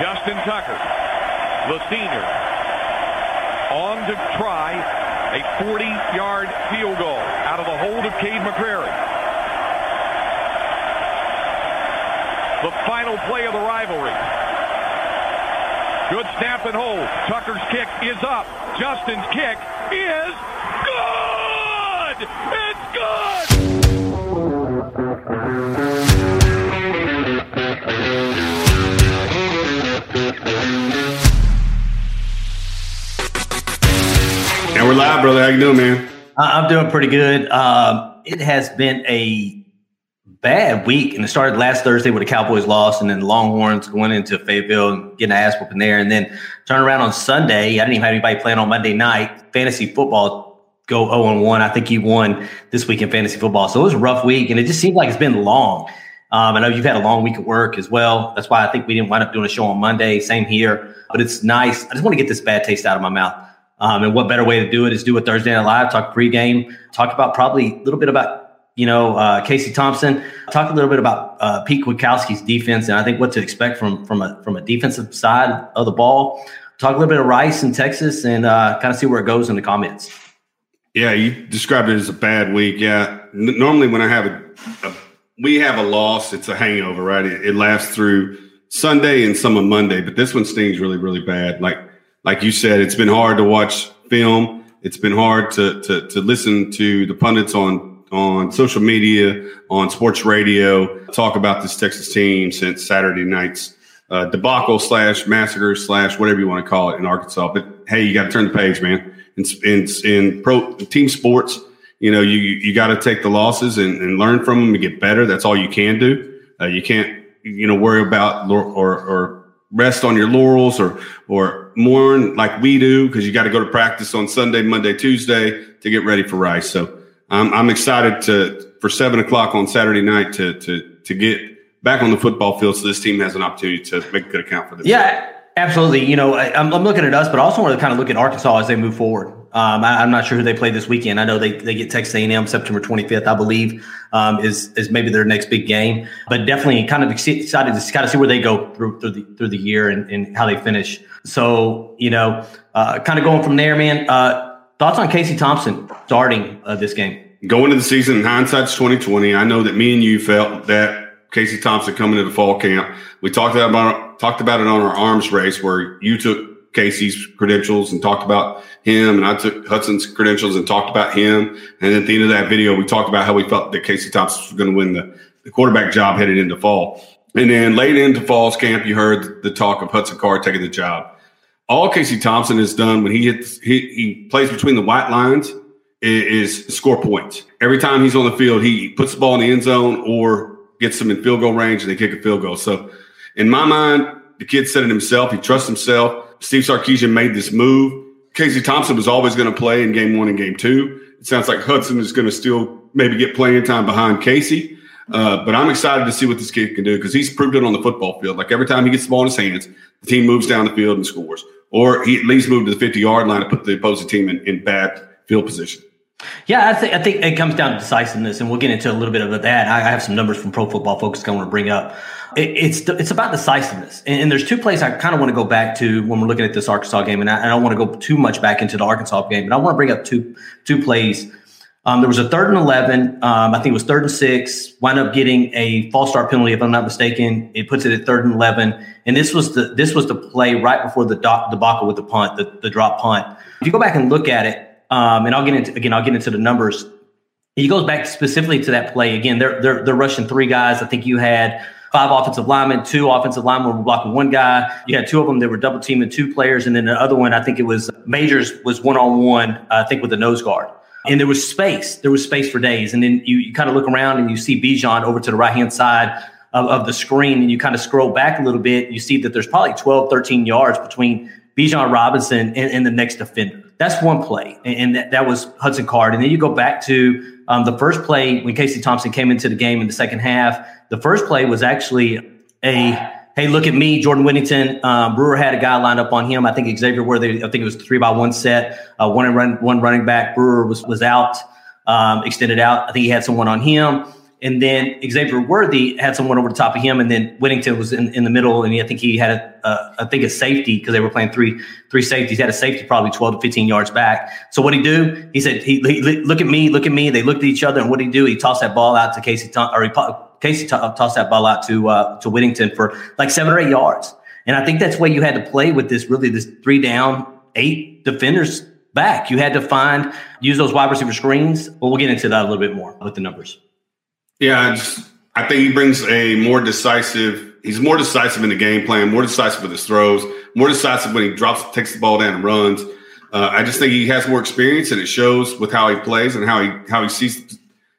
Justin Tucker, the senior, on to try a 40-yard field goal out of the hold of Cade McCrary. The final play of the rivalry. Good snap and hold. Tucker's kick is up. Justin's kick is good! It's we're live, brother. How you doing, man? I'm doing pretty good. Um, it has been a bad week, and it started last Thursday with the Cowboys lost, and then the Longhorns going into Fayetteville and getting an ass whooping there, and then turn around on Sunday. I didn't even have anybody playing on Monday night. Fantasy football go 0 1. I think you won this week in fantasy football, so it was a rough week, and it just seems like it's been long. Um, I know you've had a long week at work as well. That's why I think we didn't wind up doing a show on Monday. Same here, but it's nice. I just want to get this bad taste out of my mouth. Um, and what better way to do it is do a Thursday Night Live, talk pregame, talk about probably a little bit about you know uh, Casey Thompson, talk a little bit about uh, Pete Kwiatkowski's defense, and I think what to expect from from a from a defensive side of the ball. Talk a little bit of Rice in Texas, and uh, kind of see where it goes in the comments. Yeah, you described it as a bad week. Yeah, N- normally when I have a, a, we have a loss, it's a hangover, right? It, it lasts through Sunday and some of Monday, but this one stings really, really bad. Like like you said, it's been hard to watch film. It's been hard to to, to listen to the pundits on on social media, on sports radio, talk about this Texas team since Saturday night's uh, debacle slash massacre slash whatever you want to call it in Arkansas. But hey, you got to turn the page, man. In, in, in pro team sports, you know you you got to take the losses and, and, learn from them and get better. That's all you can do. Uh, you can't you know worry about or, or rest on your laurels or or mourn like we do because you got to go to practice on Sunday, Monday, Tuesday to get ready for Rice. So I'm, I'm excited to for seven o'clock on Saturday night to to to get back on the football field so this team has an opportunity to make a good account for this. Yeah, absolutely. You know, I, am looking at us, but I also want to kind of look at Arkansas as they move forward. Um, I, am not sure who they play this weekend. I know they, they get Texas A&M September 25th, I believe, um, is is maybe their next big game. But definitely kind of excited to kind of see where they go through through the through the year and, and how they finish. So you know, uh, kind of going from there, man. Uh, thoughts on Casey Thompson starting uh, this game? Going into the season, hindsight's 2020. I know that me and you felt that Casey Thompson coming into fall camp. We talked about talked about it on our arms race where you took Casey's credentials and talked about him, and I took Hudson's credentials and talked about him. And at the end of that video, we talked about how we felt that Casey Thompson was going to win the, the quarterback job headed into fall. And then late into fall's camp, you heard the talk of Hudson Card taking the job. All Casey Thompson has done when he hits, he, he plays between the white lines is score points. Every time he's on the field, he puts the ball in the end zone or gets them in field goal range and they kick a field goal. So in my mind, the kid said it himself. He trusts himself. Steve Sarkisian made this move. Casey Thompson was always going to play in game one and game two. It sounds like Hudson is going to still maybe get playing time behind Casey. Uh, but I'm excited to see what this kid can do because he's proved it on the football field. Like every time he gets the ball in his hands, the team moves down the field and scores. Or he at least moved to the 50 yard line to put the opposing team in, in bad field position. Yeah, I think I think it comes down to decisiveness, and we'll get into a little bit of that. I have some numbers from Pro Football Focus I want to bring up. It, it's it's about decisiveness, and, and, there's two plays I kind of want to go back to when we're looking at this Arkansas game, and I, I don't want to go too much back into the Arkansas game, but I want to bring up two two plays. Um, there was a third and eleven. Um, I think it was third and six. Wound up getting a false start penalty, if I'm not mistaken. It puts it at third and eleven, and this was the this was the play right before the doc, debacle with the punt, the, the drop punt. If you go back and look at it, um, and I'll get into again. I'll get into the numbers. He goes back specifically to that play again. They're they're they're rushing three guys. I think you had five offensive linemen, two offensive linemen were blocking one guy. You had two of them that were double teaming two players, and then the other one, I think it was Majors was one on one. I think with the nose guard. And there was space. There was space for days. And then you, you kind of look around and you see Bijan over to the right hand side of, of the screen, and you kind of scroll back a little bit. You see that there's probably 12, 13 yards between Bijan Robinson and, and the next defender. That's one play, and that, that was Hudson Card. And then you go back to um, the first play when Casey Thompson came into the game in the second half. The first play was actually a hey, look at me, Jordan Whittington. Um, Brewer had a guy lined up on him. I think Xavier Worthy. I think it was three by one set. Uh, one run, one running back. Brewer was was out, um, extended out. I think he had someone on him. And then Xavier Worthy had someone over the top of him, and then Whittington was in, in the middle, and he, I think he had a, a I think a safety because they were playing three three safeties. He had a safety probably twelve to fifteen yards back. So what he do? He said, he, he look at me, look at me. They looked at each other, and what did he do? He tossed that ball out to Casey, or he Casey t- tossed that ball out to uh, to Whittington for like seven or eight yards. And I think that's why you had to play with this really this three down, eight defenders back. You had to find use those wide receiver screens. But we'll get into that a little bit more with the numbers. Yeah, I, just, I think he brings a more decisive. He's more decisive in the game plan, more decisive with his throws, more decisive when he drops, takes the ball down and runs. Uh, I just think he has more experience, and it shows with how he plays and how he how he sees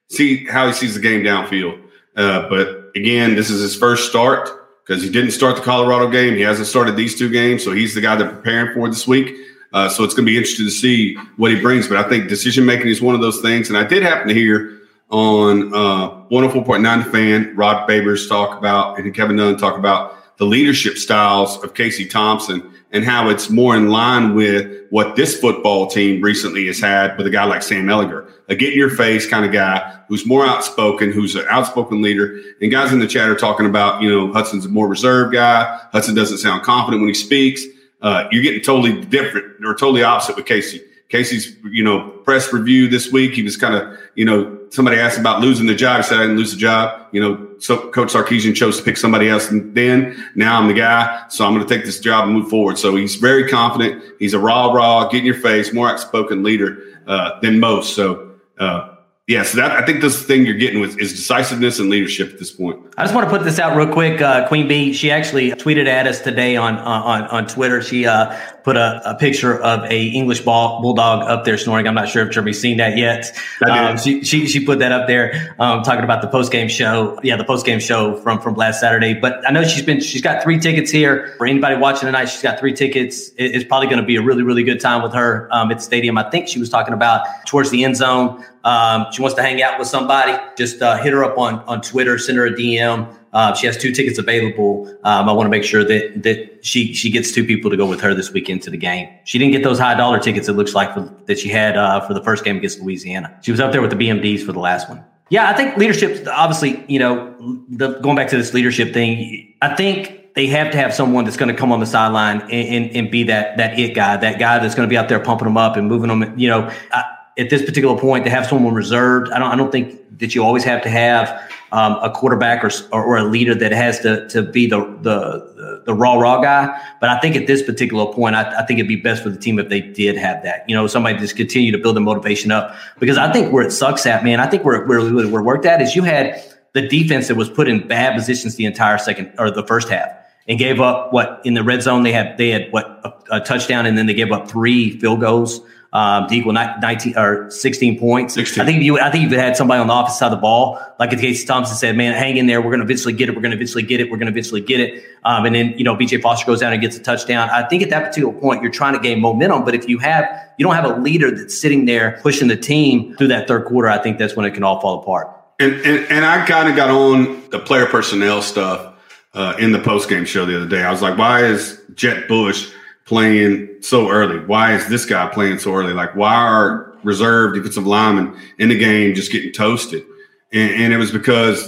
see how he sees the game downfield. Uh, but again, this is his first start because he didn't start the Colorado game. He hasn't started these two games, so he's the guy they're preparing for this week. Uh, so it's going to be interesting to see what he brings. But I think decision making is one of those things. And I did happen to hear on uh, 104.9 fan Rod Babers talk about and Kevin Dunn talk about the leadership styles of Casey Thompson and how it's more in line with what this football team recently has had with a guy like Sam Ehlinger, a get in your face kind of guy who's more outspoken, who's an outspoken leader. And guys in the chat are talking about, you know, Hudson's a more reserved guy. Hudson doesn't sound confident when he speaks. Uh, you're getting totally different or totally opposite with Casey. Casey's, you know, press review this week, he was kind of, you know, somebody asked about losing the job. He said, I didn't lose the job. You know, so Coach Sarkisian chose to pick somebody else then. Now I'm the guy. So I'm going to take this job and move forward. So he's very confident. He's a raw, raw, get in your face, more outspoken leader uh, than most. So, uh, yeah, so that I think this thing you're getting with is decisiveness and leadership at this point. I just want to put this out real quick. Uh, Queen Bee, she actually tweeted at us today on on on Twitter. She uh, put a, a, picture of a English ball, bulldog up there snoring. I'm not sure if Jeremy's seen that yet. Um, she, she she put that up there, um, talking about the post game show. Yeah, the post game show from from last Saturday. But I know she's been she's got three tickets here for anybody watching tonight. She's got three tickets. It, it's probably going to be a really really good time with her um, at the stadium. I think she was talking about towards the end zone. Um, she wants to hang out with somebody. Just uh, hit her up on on Twitter, send her a DM. Uh, she has two tickets available. Um, I want to make sure that that she she gets two people to go with her this weekend to the game. She didn't get those high dollar tickets. It looks like for, that she had uh, for the first game against Louisiana. She was up there with the BMDs for the last one. Yeah, I think leadership. Obviously, you know, the, going back to this leadership thing, I think they have to have someone that's going to come on the sideline and, and, and, be that that it guy, that guy that's going to be out there pumping them up and moving them. You know, I, at this particular point, to have someone reserved, I don't. I don't think that you always have to have um, a quarterback or, or, a leader that has to to be the the the raw raw guy. But I think at this particular point, I, I, think it'd be best for the team if they did have that. You know, somebody just continue to build the motivation up because I think where it sucks at, man, I think where where we're worked at is you had the defense that was put in bad positions the entire second or the first half and gave up what in the red zone they had they had what a, a touchdown and then they gave up three field goals um, to equal 19 or 16 points. 16. I think you, I think if you had somebody on the offensive side of the ball, like if Casey Thompson said, man, hang in there. We're going to eventually get it. We're going to eventually get it. We're going to eventually get it. Um, and then, you know, BJ Foster goes down and gets a touchdown. I think at that particular point, you're trying to gain momentum. But if you have, you don't have a leader that's sitting there pushing the team through that third quarter, I think that's when it can all fall apart. And, and, and I kind of got on the player personnel stuff uh, in the post game show the other day. I was like, why is Jett Bush playing so early? Why is this guy playing so early? Like, why are reserve defensive linemen in the game just getting toasted? And, and it was because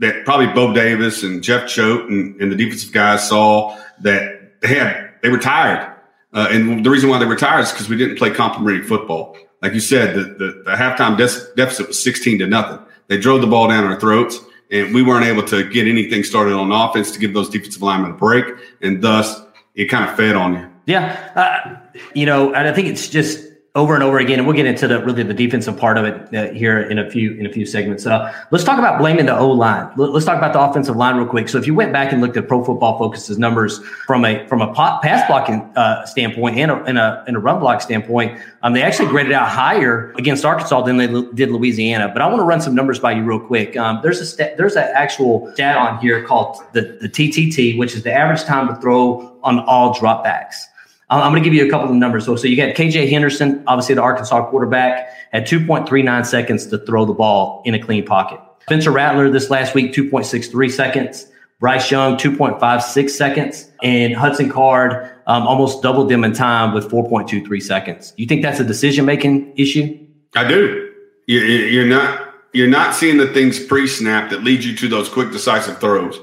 that probably Bo Davis and Jeff Choate and, and, the defensive guys saw that they had they were tired. Uh, and the reason why they were tired is because we didn't play complementary football. Like you said, the, the, the halftime de- deficit was 16 to nothing. They drove the ball down our throats, and we weren't able to get anything started on offense to give those defensive linemen a break, and thus it kind of fed on you. Yeah, uh, you know, and I think it's just over and over again, and we'll get into the really the defensive part of it uh, here in a few in a few segments. Uh, let's talk about blaming the O line. Let's talk about the offensive line real quick. So, if you went back and looked at Pro Football Focus's numbers from a from a pass blocking uh, standpoint and a, and a and a run block standpoint, um, they actually graded out higher against Arkansas than they did Louisiana. But I want to run some numbers by you real quick. Um, there's a stat, there's an actual stat on here called the the TTT, which is the average time to throw on all dropbacks. I'm going to give you a couple of numbers. So, so you got KJ Henderson, obviously the Arkansas quarterback, had 2.39 seconds to throw the ball in a clean pocket. Spencer Rattler this last week, 2.63 seconds. Bryce Young, 2.56 seconds. And Hudson Card um, almost doubled them in time with 4.23 seconds. You think that's a decision making issue? I do. You're not you're not seeing the things pre-snap that lead you to those quick, decisive throws.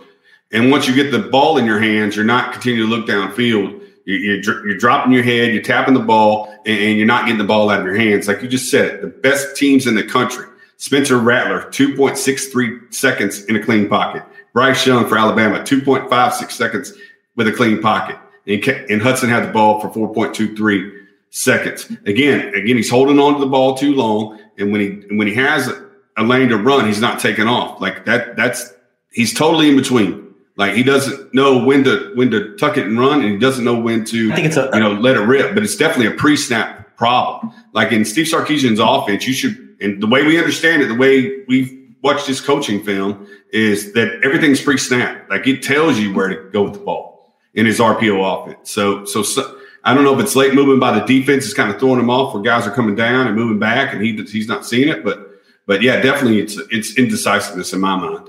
And once you get the ball in your hands, you're not continuing to look downfield. You're, you're, you're dropping your head, you're tapping the ball, and, you're not getting the ball out of your hands. Like you just said, the best teams in the country. Spencer Rattler, 2.63 seconds in a clean pocket. Bryce Young for Alabama, 2.56 seconds with a clean pocket. And, and Hudson had the ball for 4.23 seconds. Again, again, he's holding on to the ball too long. And when he when he has a lane to run, he's not taking off. Like that, that's he's totally in between. Like he doesn't know when to when to tuck it and run, and he doesn't know when to I think it's a, you know let it rip. But it's definitely a pre-snap problem. Like in Steve Sarkisian's offense, you should and the way we understand it, the way we've watched his coaching film is that everything's pre-snap. Like it tells you where to go with the ball in his RPO offense. So so, so I don't know if it's late moving by the defense is kind of throwing him off where guys are coming down and moving back, and he he's not seeing it, but but yeah, definitely it's it's indecisiveness in my mind.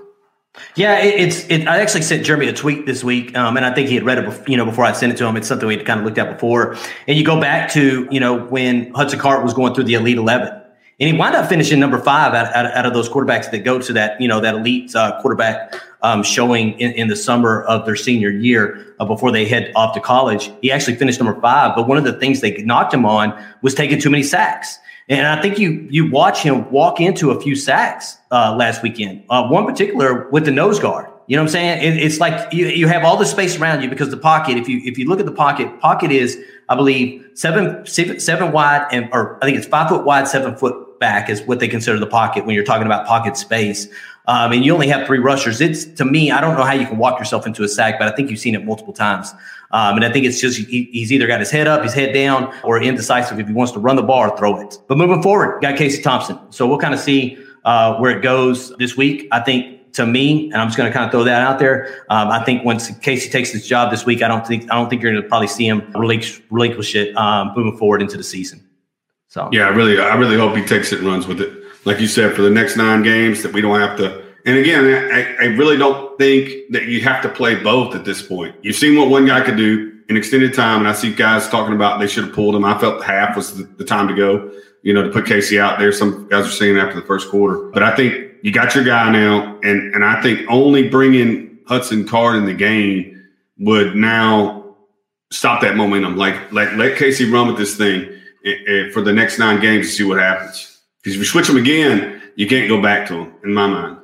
Yeah, it, it's. It, I actually sent Jeremy a tweet this week, um, and I think he had read it, before, you know, before I sent it to him. It's something we had kind of looked at before. And you go back to, you know, when Hudson Card was going through the Elite Eleven, and he wound up finishing number five out, out, out of those quarterbacks that go to that, you know, that elite uh, quarterback um, showing in, in, the summer of their senior year uh, before they head off to college. He actually finished number five, but one of the things they knocked him on was taking too many sacks. And I think you you watch him walk into a few sacks uh, last weekend. Uh, one particular with the nose guard. You know what I'm saying? It, it's like you, you have all the space around you because the pocket. If you if you look at the pocket, pocket is I believe seven seven wide and or I think it's five foot wide, seven foot back is what they consider the pocket when you're talking about pocket space. Um, and you only have three rushers. It's to me, I don't know how you can walk yourself into a sack, but I think you've seen it multiple times. Um, and I think it's just he, he's either got his head up, his head down, or indecisive if he wants to run the ball throw it. But moving forward, got Casey Thompson. So we'll kind of see uh, where it goes this week. I think to me, and I'm just going to kind of throw that out there. Um, I think once Casey takes this job this week, I don't think I don't think you're going to probably see him relinquish, relinquish it um, moving forward into the season. So yeah, I really I really hope he takes it and runs with it. Like you said, for the next nine games, that we don't have to and again, I, I, really don't think that you have to play both at this point. You've seen what one guy could do in extended time, and I see guys talking about they should have pulled him. I felt half was the, the time to go, you know, to put Casey out there. Some guys are saying after the first quarter, but I think you got your guy now, and and I think only bringing Hudson Card in the game would now stop that momentum. Like let let Casey run with this thing eh, eh, for the next nine games to see what happens. Because if you switch them again, you can't go back to them. in my mind.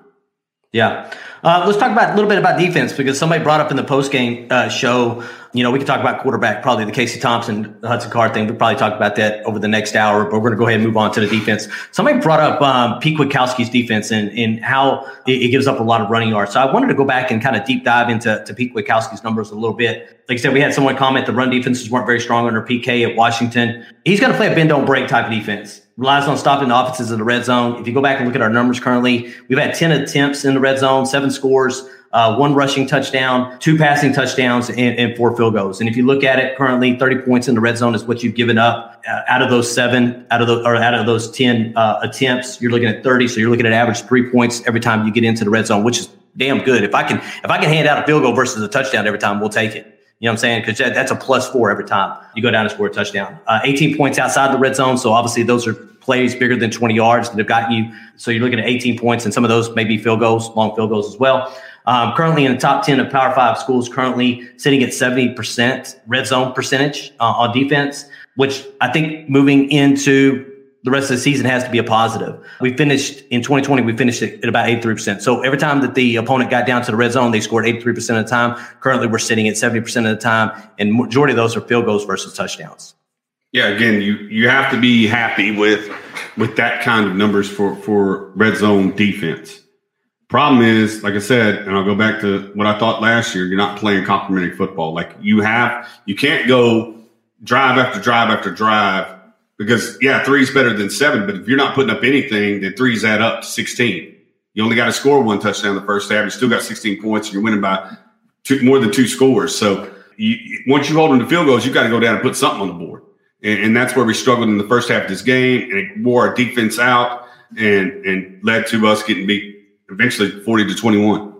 Yeah. Uh, let's talk about a little bit about defense because somebody brought up in the post game uh, show. You know, we could talk about quarterback, probably the Casey Thompson, Hudson Card thing. We'll probably talk about that over the next hour, but we're going to go ahead and move on to the defense. Somebody brought up um, Pete Kwiatkowski's defense and, and how it, it, gives up a lot of running yards. So I wanted to go back and kind of deep dive into to Pete Kwiatkowski's numbers a little bit. Like I said, we had someone comment the run defenses weren't very strong under PK at Washington. He's going to play a bend don't break type of defense relies on stopping the offenses in the red zone. If you go back and look at our numbers currently, we've had 10 attempts in the red zone, seven scores, uh, one rushing touchdown, two passing touchdowns, and, and, four field goals. And if you look at it currently, 30 points in the red zone is what you've given up. Uh, out of those seven, out of those, or out of those 10 uh, attempts, you're looking at 30. So you're looking at average three points every time you get into the red zone, which is damn good. If I can, if I can hand out a field goal versus a touchdown every time, we'll take it. You know what I'm saying? Because that, that's a plus four every time you go down and score a touchdown. Uh, 18 points outside the red zone. So obviously those are plays bigger than 20 yards that have gotten you. So you're looking at 18 points, and some of those may be field goals, long field goals as well. Um, currently in the top 10 of Power Five schools, currently sitting at 70% red zone percentage uh, on defense, which I think moving into the rest of the season has to be a positive. We finished in 2020, we finished at about 83%. So every time that the opponent got down to the red zone, they scored 83% of the time. Currently, we're sitting at 70% of the time, and majority of those are field goals versus touchdowns. Yeah, again, you you have to be happy with with that kind of numbers for for red zone defense. Problem is, like I said, and I'll go back to what I thought last year. You're not playing complementary football. Like you have, you can't go drive after drive after drive because yeah, three's better than seven. But if you're not putting up anything, then threes add up to sixteen. You only got to score one touchdown the first half. You still got 16 points, and you're winning by two, more than two scores. So you, once you hold them to field goals, you got to go down and put something on the board. And, and, that's where we struggled in the first half of this game, and it wore our defense out and and led to us getting beat eventually forty to twenty one.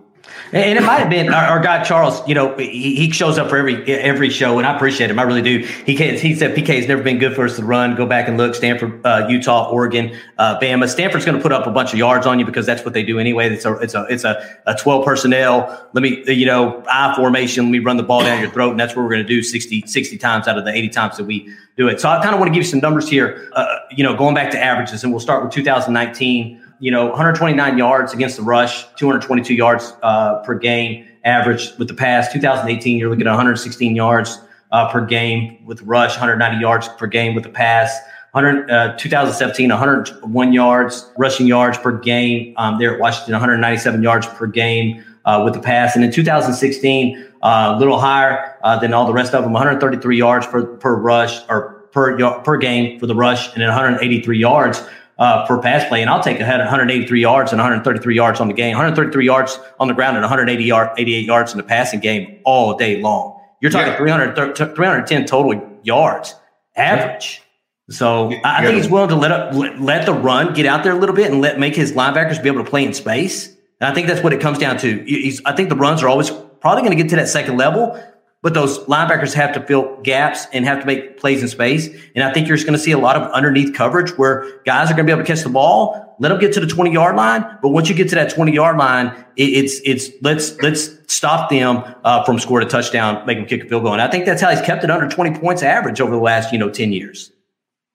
And it might have been our, our, guy Charles. You know, he, he, shows up for every every show, and I appreciate him. I really do. He can't, he said PK has never been good for us to run. Go back and look. Stanford, uh, Utah, Oregon, uh, Bama. Stanford's going to put up a bunch of yards on you because that's what they do anyway. It's a it's a it's a, a twelve personnel. Let me you know I formation. Let me run the ball down your throat, and that's what we're going to do 60, 60 times out of the eighty times that we do it. So I kind of want to give you some numbers here. Uh, you know, going back to averages, and we'll start with 2019 you know, 129 yards against the rush, 222 yards uh, per game average with the pass. 2018, you're looking at 116 yards uh, per game with rush, 190 yards per game with the pass. 100, uh, 2017, 101 yards rushing yards per game um, there at Washington, 197 yards per game uh, with the pass. And in 2016, uh, a little higher uh, than all the rest of them, 133 yards per, per rush or per per game for the rush, and then 183 yards uh, per pass play, and I'll take ahead 183 yards and 133 yards on the game, 133 yards on the ground and 180 yard, 88 yards in the passing game all day long. You're talking yeah. 300, 310 total yards average. So. I think he's willing to let up, let the run get out there a little bit and let make his linebackers be able to play in space. And I think that's what it comes down to. He's, I think the runs are always probably going to get to that second level, but those linebackers have to fill gaps and have to make plays in space. And I think you're just going to see a lot of underneath coverage where guys are going to be able to catch the ball, let them get to the 20 yard line. But once you get to that 20 yard line, it, it's, it's, let's, let's stop them uh, from scoring a touchdown, make them kick a field goal. And I think that's how he's kept it under 20 points average over the last, you know, 10 years.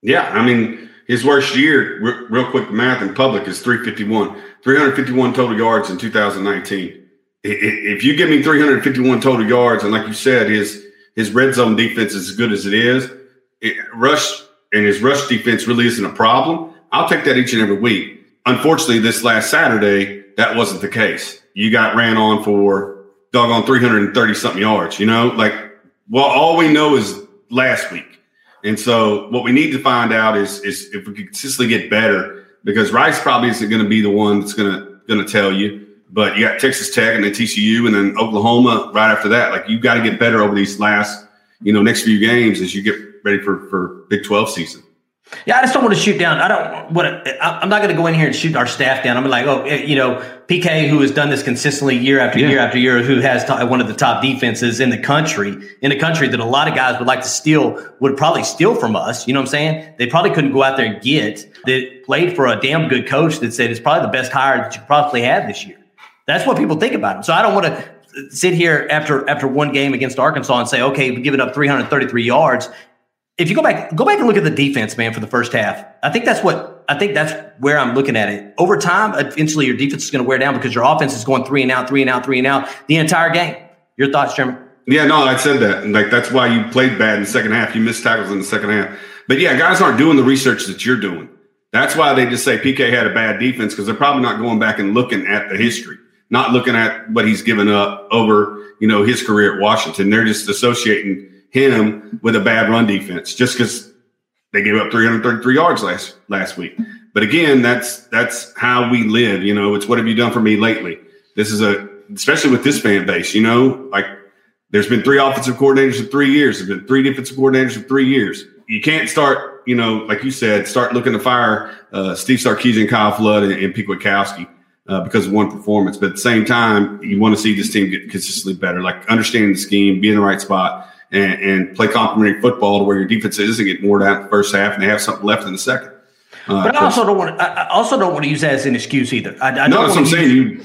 Yeah. I mean, his worst year, real quick math in public is 351, 351 total yards in 2019 if you give me 351 total yards, and like you said, his his red zone defense is as good as it is, it, rush and his rush defense really isn't a problem. I'll take that each and every week. Unfortunately, this last Saturday, that wasn't the case. You got ran on for doggone 330 something yards, you know, like, well, all we know is last week. And so what we need to find out is, is if we consistently get better because Rice probably isn't going to be the one that's going to, going to tell you. But you got Texas Tech and then TCU and then Oklahoma right after that. Like you've got to get better over these last, you know, next few games as you get ready for for Big Twelve season. Yeah, I just don't want to shoot down. I don't want to. I'm not going to go in here and shoot our staff down. I'm like, oh, eh, you know, PK, who has done this consistently year after yeah. year after year, who has t- one of the top defenses in the country, in a country that a lot of guys would like to steal, would probably steal from us. You know what I'm saying? They probably couldn't go out there and get that played for a damn good coach that said it's probably the best hire that you probably have this year. That's what people think about him. So I don't want to sit here after after one game against Arkansas and say, okay, we give it up 333 yards. If you go back, go back and look at the defense, man, for the first half. I think that's what I think that's where I'm looking at it. Over time, eventually your defense is going to wear down because your offense is going three and out, three and out, three and out the entire game. Your thoughts, Chairman? Yeah, no, I said that. Like that's why you played bad in the second half. You missed tackles in the second half. But yeah, guys aren't doing the research that you're doing. That's why they just say PK had a bad defense because they're probably not going back and looking at the history not looking at what he's given up over, you know, his career at Washington. They're just associating him with a bad run defense just because they gave up 333 yards last last week. But again, that's that's how we live. You know, it's what have you done for me lately? This is a especially with this fan base. You know, like there's been three offensive coordinators in three years. There's been three defensive coordinators in three years. You can't start, you know, like you said, start looking to fire uh, Steve Sarkisian, Kyle Flood, and, and Pete Kwiatkowski uh, because of one performance. But at the same time, you want to see this team get consistently better, like understanding the scheme, be in the right spot, and, and play complementary football to where your defense isn't getting more down in the first half and they have something left in the second. Uh, but I also don't want to. I also don't want to use that as an excuse either. I, I no, that's what I'm saying. You,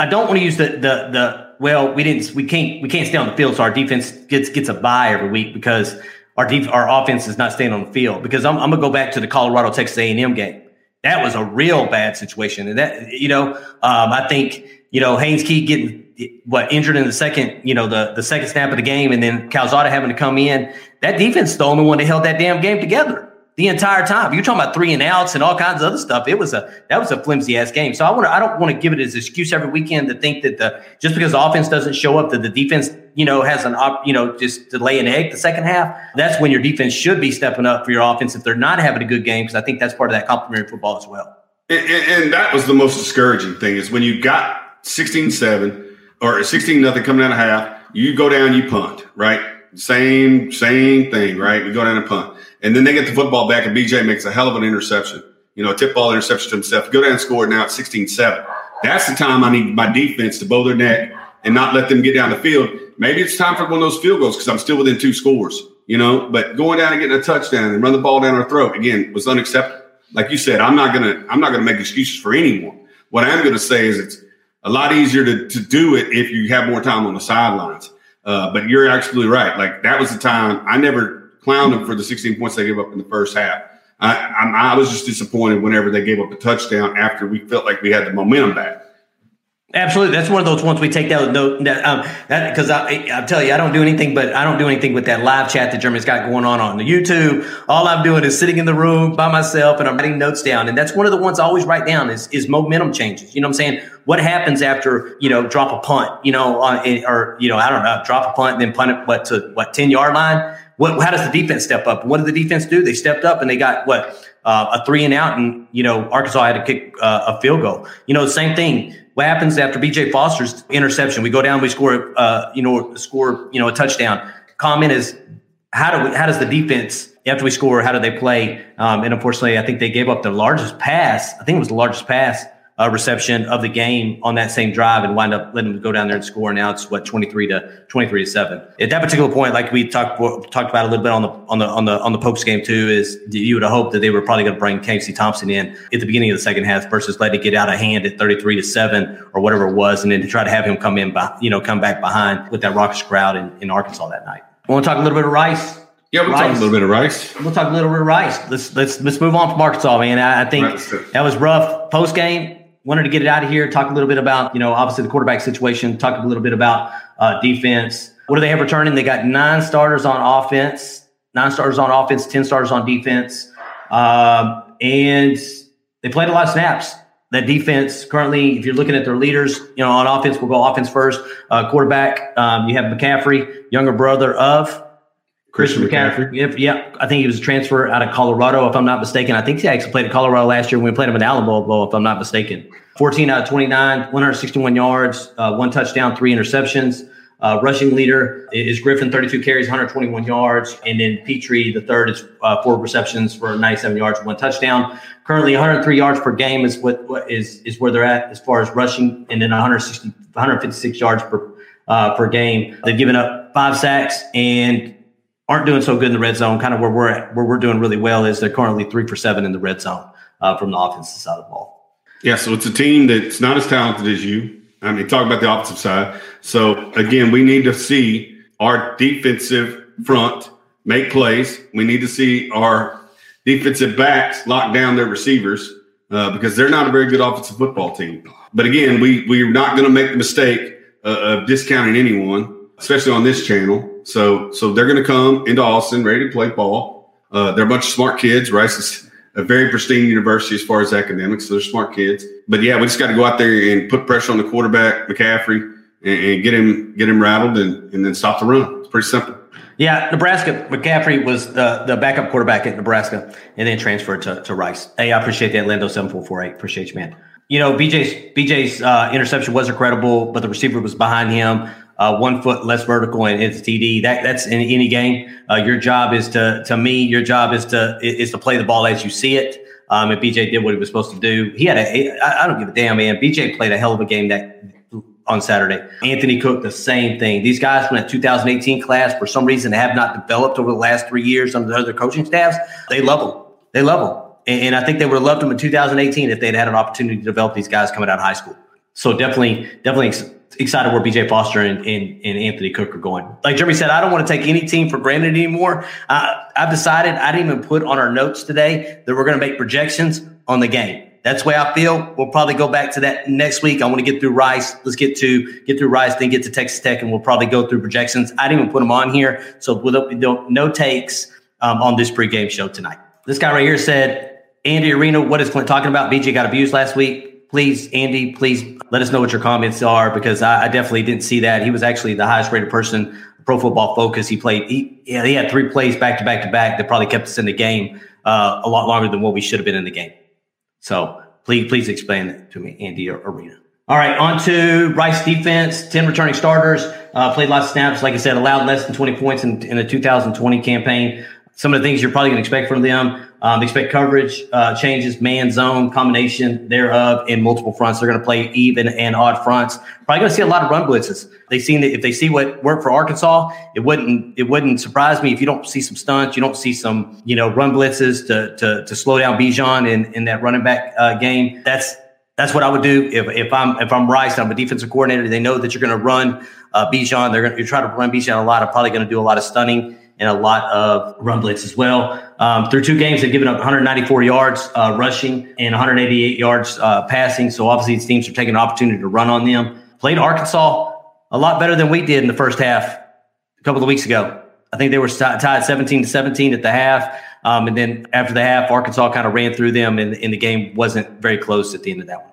I don't want to use the the the well. We didn't. We can't. We can't stay on the field, so our defense gets gets a bye every week because our def, our offense is not staying on the field. Because I'm, I'm gonna go back to the Colorado Texas A and M game that was a real bad situation. And that, you know, um, I think, you know, Haynes King getting what injured in the second, you know, the, the second snap of the game and then Calzada having to come in. That defense is the only one that held that damn game together the entire time. You're talking about three and outs and all kinds of other stuff. It was a that was a flimsy ass game. So I want to I don't want to give it as excuse every weekend to think that the just because the offense doesn't show up that the defense you know has an op you know just to lay an egg the second half. That's when your defense should be stepping up for your offense if they're not having a good game because I think that's part of that complimentary football as well. And, and, and that was the most discouraging thing is when you got 16-7 or 16 nothing coming out of half, you go down, you punt, right? Same same thing, right? We go down and punt and then they get the football back, and BJ makes a hell of an interception. You know, a tip ball interception to himself. Go down and score it now at 16 7. That's the time I need my defense to bow their neck and not let them get down the field. Maybe it's time for one of those field goals because I'm still within two scores, you know. But going down and getting a touchdown and run the ball down our throat again was unacceptable. Like you said, I'm not gonna I'm not gonna make excuses for anyone. What I'm gonna say is it's a lot easier to, to do it if you have more time on the sidelines. Uh, but you're absolutely right. Like that was the time I never clowned them for the 16 points they gave up in the first half. I, I, was just disappointed whenever they gave up a touchdown after we felt like we had the momentum back. Absolutely, that's one of those ones we take that note that um that because I I tell you I don't do anything but I don't do anything with that live chat that Jeremy's got going on on the YouTube. All I'm doing is sitting in the room by myself and I'm writing notes down, and that's one of the ones I always write down is is momentum changes. You know what I'm saying? What happens after you know drop a punt? You know, on, or you know I don't know drop a punt and then punt it what to what ten yard line? What how does the defense step up? What did the defense do? They stepped up and they got what uh, a three and out, and you know Arkansas had to kick uh, a field goal. You know, same thing what happens after BJ Foster's interception? We go down, we score, uh, you know, score, you know, a touchdown. Comment is how do we, how does the defense after we score? How do they play? Um, and unfortunately, I think they gave up the largest pass. I think it was the largest pass uh, reception of the game on that same drive and wind up letting them go down there and score. Now it's what twenty three to twenty three to seven. At that particular point, like we talked talked about a little bit on the on the on the on the Pokes game too, is you would have hoped that they were probably going to bring Casey Thompson in at the beginning of the second half versus letting it get out of hand at thirty three to seven or whatever it was, and then to try to have him come in, by, you know, come back behind with that raucous crowd in, in Arkansas that night. I want to talk a little bit of Rice. Yeah, we'll Rice. talk a little bit of Rice. We'll talk a little bit of Rice. Let's let's let's move on from Arkansas, man. I, I think that was rough post game wanted to get it out of here, talk a little bit about, you know, obviously the quarterback situation, talk a little bit about uh, defense. What do they have returning? They got nine starters on offense, nine starters on offense, 10 starters on defense. Um, and they played a lot of snaps. That defense currently, if you're looking at their leaders, you know, on offense, we'll go offense first. Uh, quarterback, um, you have McCaffrey, younger brother of Christian, McCaffrey. Yeah. I think he was a transfer out of Colorado, if I'm not mistaken. I think he actually played at Colorado last year when we played him in Alamo Bowl, if I'm not mistaken. 14 out of 29, 161 yards, uh, one touchdown, three interceptions. Uh, rushing leader is Griffin, 32 carries, 121 yards. And then Pitre, the third, is uh, four receptions for 97 yards, one touchdown. Currently, 103 yards per game is what, what is is where they're at as far as rushing, and then 160, 156 yards per uh, per game. They've given up five sacks and aren't doing so good in the red zone. Kind of where we're at, where we're doing really well is they're currently three for seven in the red zone uh, from the offensive side of the ball. Yeah, so it's a team that's not as talented as you. I mean, talk about the offensive side. So again, we need to see our defensive front make plays. We need to see our defensive backs lock down their receivers uh, because they're not a very good offensive football team. But again, we we're not going to make the mistake uh, of discounting anyone especially on this channel. So, so they're going to come into Austin ready to play ball. Uh, they're a bunch of smart kids. Rice is a very pristine university as far as academics. So they're smart kids. But yeah, we just got to go out there and put pressure on the quarterback, McCaffrey, and, and get him get him rattled, and, and then stop the run. It's pretty simple. Yeah, Nebraska. McCaffrey was the, the backup quarterback at Nebraska, and then transferred to, to Rice. Hey, I appreciate that, Lando seven four four eight. Appreciate you, man. You know, BJ's BJ's uh, interception was incredible, but the receiver was behind him uh, one foot less vertical and it's TD. That that's in any game. Uh, your job is to to me. Your job is to is to play the ball as you see it. Um, and BJ did what he was supposed to do. He had a. I don't give a damn, man. BJ played a hell of a game that on Saturday. Anthony Cook, the same thing. These guys from that 2018 class, for some reason, have not developed over the last three years under the other coaching staffs. They love them. They love them. And, and I think they would have loved them in 2018 if they'd had an opportunity to develop these guys coming out of high school. So definitely, definitely excited where BJ Foster and, and, and, Anthony Cook are going. Like Jeremy said, I don't want to take any team for granted anymore. Uh, I've decided I didn't even put on our notes today that we're going to make projections on the game. That's the way I feel. We'll probably go back to that next week. I want to get through Rice. Let's get to get through Rice, then get to Texas Tech, and we'll probably go through projections. I didn't even put them on here, so with no takes um, on this pregame show tonight. This guy right here said, "Andy Arena, what is Clint talking about? BJ got abused last week please, Andy, please let us know what your comments are because I, I, definitely didn't see that. He was actually the highest rated person, Pro Football Focus. He played, he, yeah, he had three plays back to back to back that probably kept us in the game uh, a lot longer than what we should have been in the game. So please, please explain that to me, Andy or Arena. All right, on to Rice defense. 10 returning starters, uh, played lots of snaps. Like I said, allowed less than 20 points in, in the 2020 campaign. Some of the things you're probably going to expect from them. Um, expect coverage uh, changes, man zone combination thereof in multiple fronts. They're going to play even and odd fronts. Probably going to see a lot of run blitzes. They seen that if they see what worked for Arkansas, it wouldn't it wouldn't surprise me if you don't see some stunts, you don't see some you know run blitzes to to, to slow down Bijan in, in that running back uh, game. That's that's what I would do if, if I'm if I'm Rice. And I'm a defensive coordinator. They know that you're going to run uh, Bijan. They're going to try to run Bijan a lot. I'm probably going to do a lot of stunning and a lot of run blitz as well. Um, through two games, they've given up 194 yards uh, rushing and 188 yards uh, passing. So obviously, these teams are taking an opportunity to run on them. Played Arkansas a lot better than we did in the first half a couple of weeks ago. I think they were tied 17 to 17 at the half. Um, and then after the half, Arkansas kind of ran through them, and, and the game wasn't very close at the end of that one.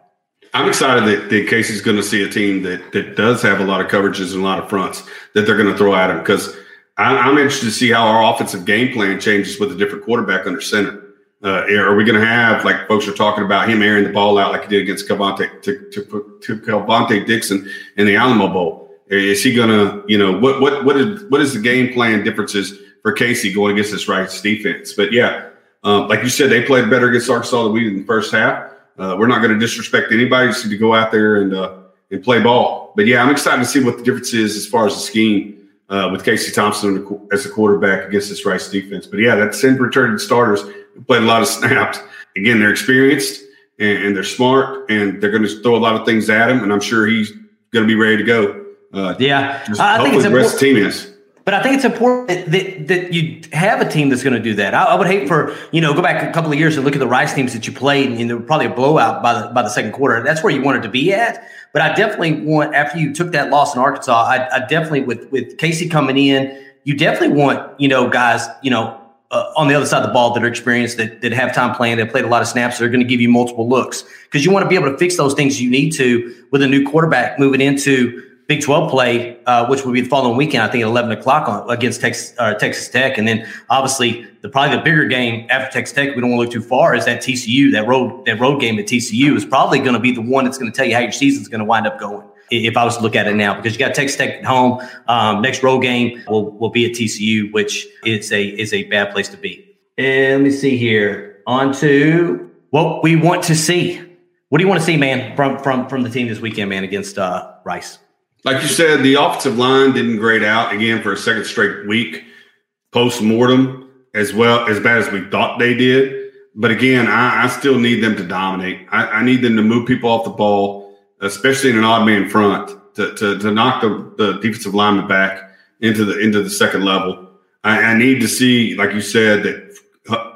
I'm excited that, that Casey's going to see a team that that does have a lot of coverages and a lot of fronts that they're going to throw at him because I'm interested to see how our offensive game plan changes with a different quarterback under center. Uh, are we going to have like folks are talking about him airing the ball out like he did against Kelvontay to, to, to Kelvontay Dixon in the Alamo Bowl? Is he going to, you know, what what what is what is the game plan differences for Casey going against this Rice defense? But yeah, um, like you said, they played better against Arkansas than we did in the first half. Uh, we're not going to disrespect anybody. Just need to go out there and uh, and play ball. But yeah, I'm excited to see what the difference is as far as the scheme uh, with Casey Thompson as a quarterback against this Rice defense. But yeah, that's in returning starters who played a lot of snaps. Again, they're experienced and, and they're smart and they're going to throw a lot of things at him. And I'm sure he's going to be ready to go. Uh, yeah, I think it's the rest of the team is. But I think it's important that, that you have a team that's going to do that. I, I, would hate for you know go back a couple of years and look at the Rice teams that you played, and, there were probably a blowout by the by the second quarter. That's where you wanted to be at. But I definitely want after you took that loss in Arkansas, I, I definitely with with Casey coming in, you definitely want you know guys you know uh, on the other side of the ball that are experienced, that, that have time playing, that played a lot of snaps, they're going to give you multiple looks because you want to be able to fix those things you need to with a new quarterback moving into Big 12 play, uh, which would be the following weekend, I think at 11 o'clock on, against Texas, uh, Texas Tech. And then obviously the probably the bigger game after Texas Tech, we don't want to look too far, is that TCU, that road, that road game at TCU is probably going to be the one that's going to tell you how your season's going to wind up going. If I was to look at it now, because you got Texas Tech at home, um, next road game will, will be at TCU, which is a, is a bad place to be. And let me see here. On to what we want to see. What do you want to see, man, from, from, from the team this weekend, man, against uh, Rice? Like you said, the offensive line didn't grade out again for a second straight week post mortem as well as bad as we thought they did. But again, I, I still need them to dominate. I, I, need them to move people off the ball, especially in an odd man front, to, to, to knock the, the defensive lineman back into the into the second level. I, I need to see, like you said, that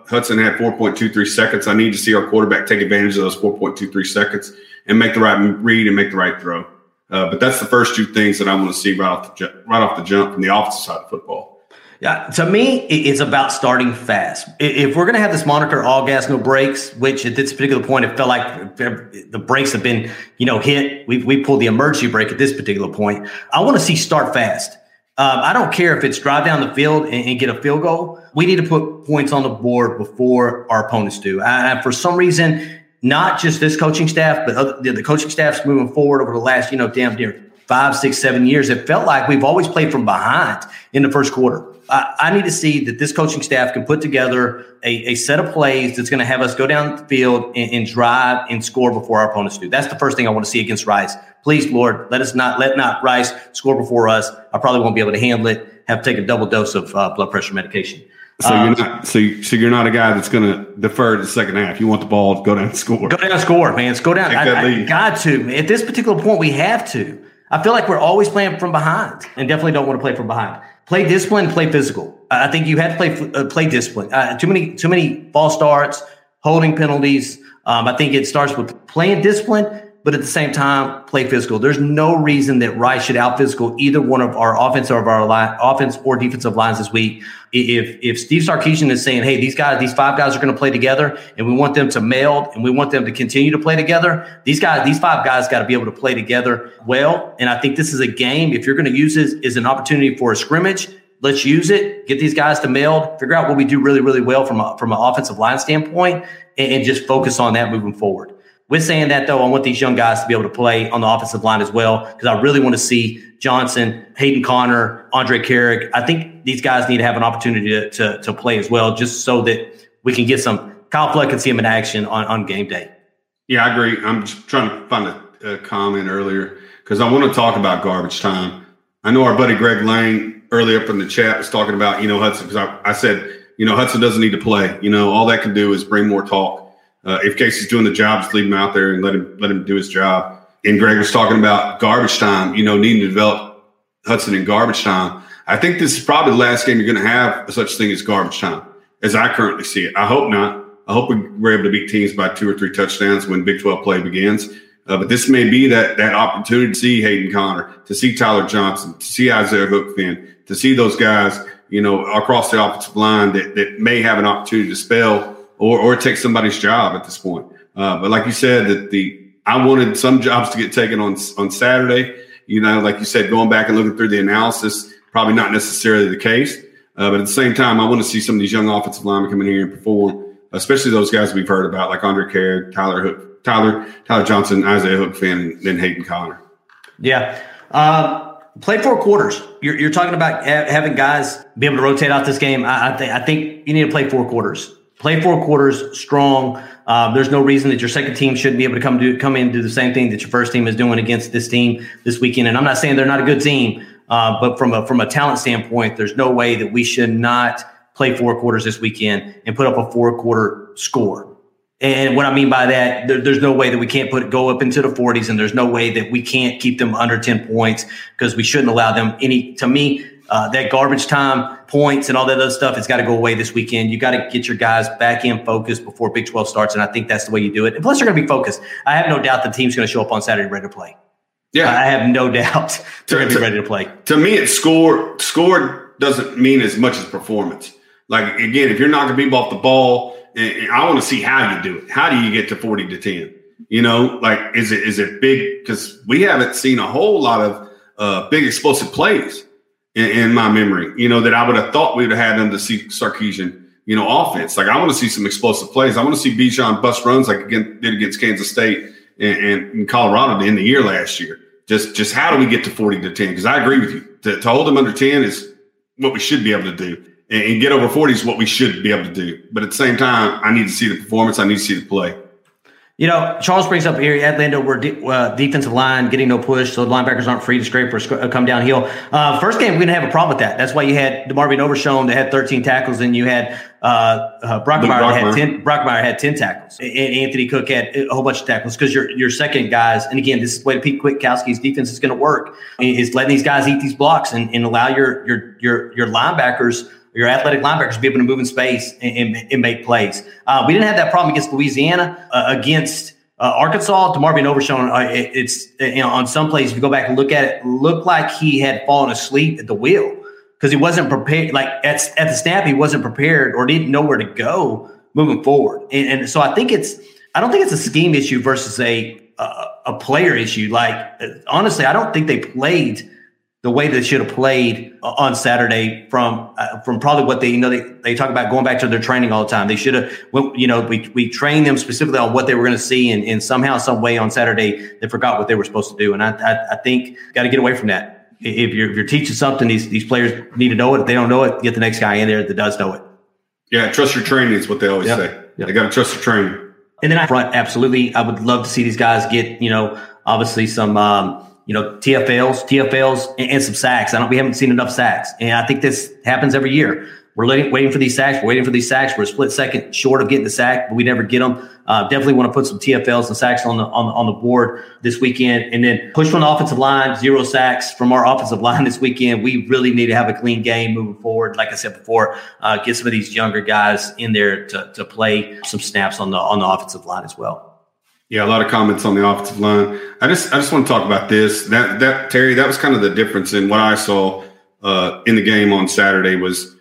Hudson had 4.23 seconds. I need to see our quarterback take advantage of those 4.23 seconds and make the right read and make the right throw. Uh, but that's the first two things that I want to see right off the right off the jump from the offensive side of football. Yeah, to me, it's about starting fast. If we're going to have this moniker "all gas, no brakes," which at this particular point, it felt like the brakes have been, you know, hit. We we pulled the emergency brake at this particular point. I want to see start fast. Um, I don't care if it's drive down the field and, and, get a field goal. We need to put points on the board before our opponents do. And for some reason, not just this coaching staff, but other, the coaching staffs moving forward over the last, you know, damn near five, six, seven years. It felt like we've always played from behind in the first quarter. I, I need to see that this coaching staff can put together a, a set of plays that's going to have us go down the field and, and, drive and score before our opponents do. That's the first thing I want to see against Rice. Please, Lord, let us not let not Rice score before us. I probably won't be able to handle it. Have to take a double dose of uh, blood pressure medication. So you're um, not so you, so you're not a guy that's going to defer to the second half. You want the ball to go down and score. Go down and score, man. Let's go down. I, I got to. At this particular point, we have to. I feel like we're always playing from behind, and definitely don't want to play from behind. Play discipline, play physical. I think you had to play uh, play discipline. Uh, too many too many false starts, holding penalties. Um, I think it starts with playing discipline but at the same time, play physical. There's no reason that Rice should out physical either one of our offense or of our line, offense or defensive lines this week. If if Steve Sarkisian is saying, "Hey, these guys, these five guys are going to play together, and we want them to meld, and we want them to continue to play together," these guys, these five guys, got to be able to play together well. And I think this is a game. If you're going to use this as an opportunity for a scrimmage, let's use it. Get these guys to meld. Figure out what we do really, really well from a, from an offensive line standpoint, and, and just focus on that moving forward With saying that, though, I want these young guys to be able to play on the offensive line as well because I really want to see Johnson, Hayden Conner, Andrej Karic. I think these guys need to have an opportunity to, to, to play as well, just so that we can get some. Kyle Flood can see him in action on, on game day. Yeah, I agree. I'm just trying to find a, a comment earlier because I want to talk about garbage time. I know our buddy Greg Lane earlier up in the chat was talking about, you know, Hudson, because I, I said, you know, Hudson doesn't need to play. You know, all that can do is bring more talk. Uh, if Casey's doing the job, just leave him out there and let him let him do his job. And Greg was talking about garbage time. You know, needing to develop Hudson in garbage time. I think this is probably the last game you're going to have such thing as garbage time, as I currently see it. I hope not. I hope we're able to beat teams by two or three touchdowns when Big 12 play begins. Uh, but this may be that that opportunity to see Hayden Conner, to see Tyler Johnson, to see Isaiah Hookfin, to see those guys, you know, across the offensive line that, that may have an opportunity to spell or, or take somebody's job at this point. Uh, but like you said, that the I wanted some jobs to get taken on on Saturday. You know, like you said, going back and looking through the analysis, probably not necessarily the case. Uh, but at the same time, I want to see some of these young offensive linemen come in here and perform, especially those guys we've heard about, like Andrej Karic, Tyler Hook, Tyler Tyler Johnson, Isaiah Hookfin, and then Hayden Conner. Yeah. Um, play four quarters. You're, you're talking about ha- having guys be able to rotate out this game. I, I, think I think you need to play four quarters. Play four quarters strong. Um, there's no reason that your second team shouldn't be able to come do come in and do the same thing that your first team is doing against this team this weekend. And I'm not saying they're not a good team, uh, but from a from a talent standpoint, there's no way that we should not play four quarters this weekend and put up a four quarter score. And what I mean by that, there, there's no way that we can't put go up into the 40s, and there's no way that we can't keep them under 10 points because we shouldn't allow them any. To me, uh, that garbage time points and all that other stuff has got to go away this weekend. You got to get your guys back in focus before Big 12 starts, and I think that's the way you do it. And plus, they're going to be focused. I have no doubt the team's going to show up on Saturday ready to play. Yeah, I have no doubt they're going to be ready to play. To me, it's score. Score doesn't mean as much as performance. Like again, if you're not going to be off the ball and I want to see how you do it. How do you get to 40 to 10? You know, like is it is it big? Because we haven't seen a whole lot of uh, big explosive plays in, in, my memory. You know that I would have thought we would have had under see Sarkisian. You know, offense. Like I want to see some explosive plays. I want to see Bijan bust runs like again did against Kansas State and, and Colorado in the year last year. Just just how do we get to 40 to 10? Because I agree with you. To, to hold them under 10 is what we should be able to do and, and get over 40 is what we should be able to do. But at the same time, I need to see the performance. I need to see the play. You know, Charles brings up here Atlanta where de- uh, defensive line getting no push, so the linebackers aren't free to scrape or sc- uh, come downhill. Uh, first game, we didn't have a problem with that. That's why you had DeMarvion Overshown that had 13 tackles, and you had uh, uh, Brockermeyer had 10. Brockermeyer had 10 tackles, and Anthony Cook had a whole bunch of tackles because your your second guys, and again, this is the way Pete Kwiatkowski's defense is going to work is letting these guys eat these blocks and, and allow your your your your linebackers your athletic linebackers be able to move in space and, and, and make plays. Uh, we didn't have that problem against Louisiana. Uh, against uh, Arkansas, DeMarvion Overshown, uh, it, it's you know, on some plays, if you go back and look at it, looked like he had fallen asleep at the wheel because he wasn't prepared. Like at, at the snap, he wasn't prepared or didn't know where to go moving forward. And, and so I think it's, I don't think it's a scheme issue versus a, a, a player issue. Like honestly, I don't think they played – the way they should have played on Saturday from uh, from probably what they you know they, they talk about going back to their training all the time. They should have you know we we trained them specifically on what they were going to see and, and somehow some way on Saturday they forgot what they were supposed to do. And I I, I think got to get away from that. If you're if you're teaching something, these these players need to know it. If they don't know it, get the next guy in there that does know it. Yeah, trust your training is what they always yep. say. Yep. They got to trust your training. And then I front absolutely, I would love to see these guys get you know obviously some. Um, you know, TFLs, TFLs, and, and, some sacks. I don't. We haven't seen enough sacks, and I think this happens every year. We're waiting, waiting for these sacks. We're waiting for these sacks. We're a split second short of getting the sack, but we never get them. Uh, definitely want to put some TFLs and sacks on the, on the on the board this weekend, and then push from the offensive line. Zero sacks from our offensive line this weekend. We really need to have a clean game moving forward. Like I said before, uh, get some of these younger guys in there to to play some snaps on the on the offensive line as well. Yeah, a lot of comments on the offensive line. I just I just want to talk about this. That that Terry, that was kind of the difference in what I saw uh, in the game on Saturday was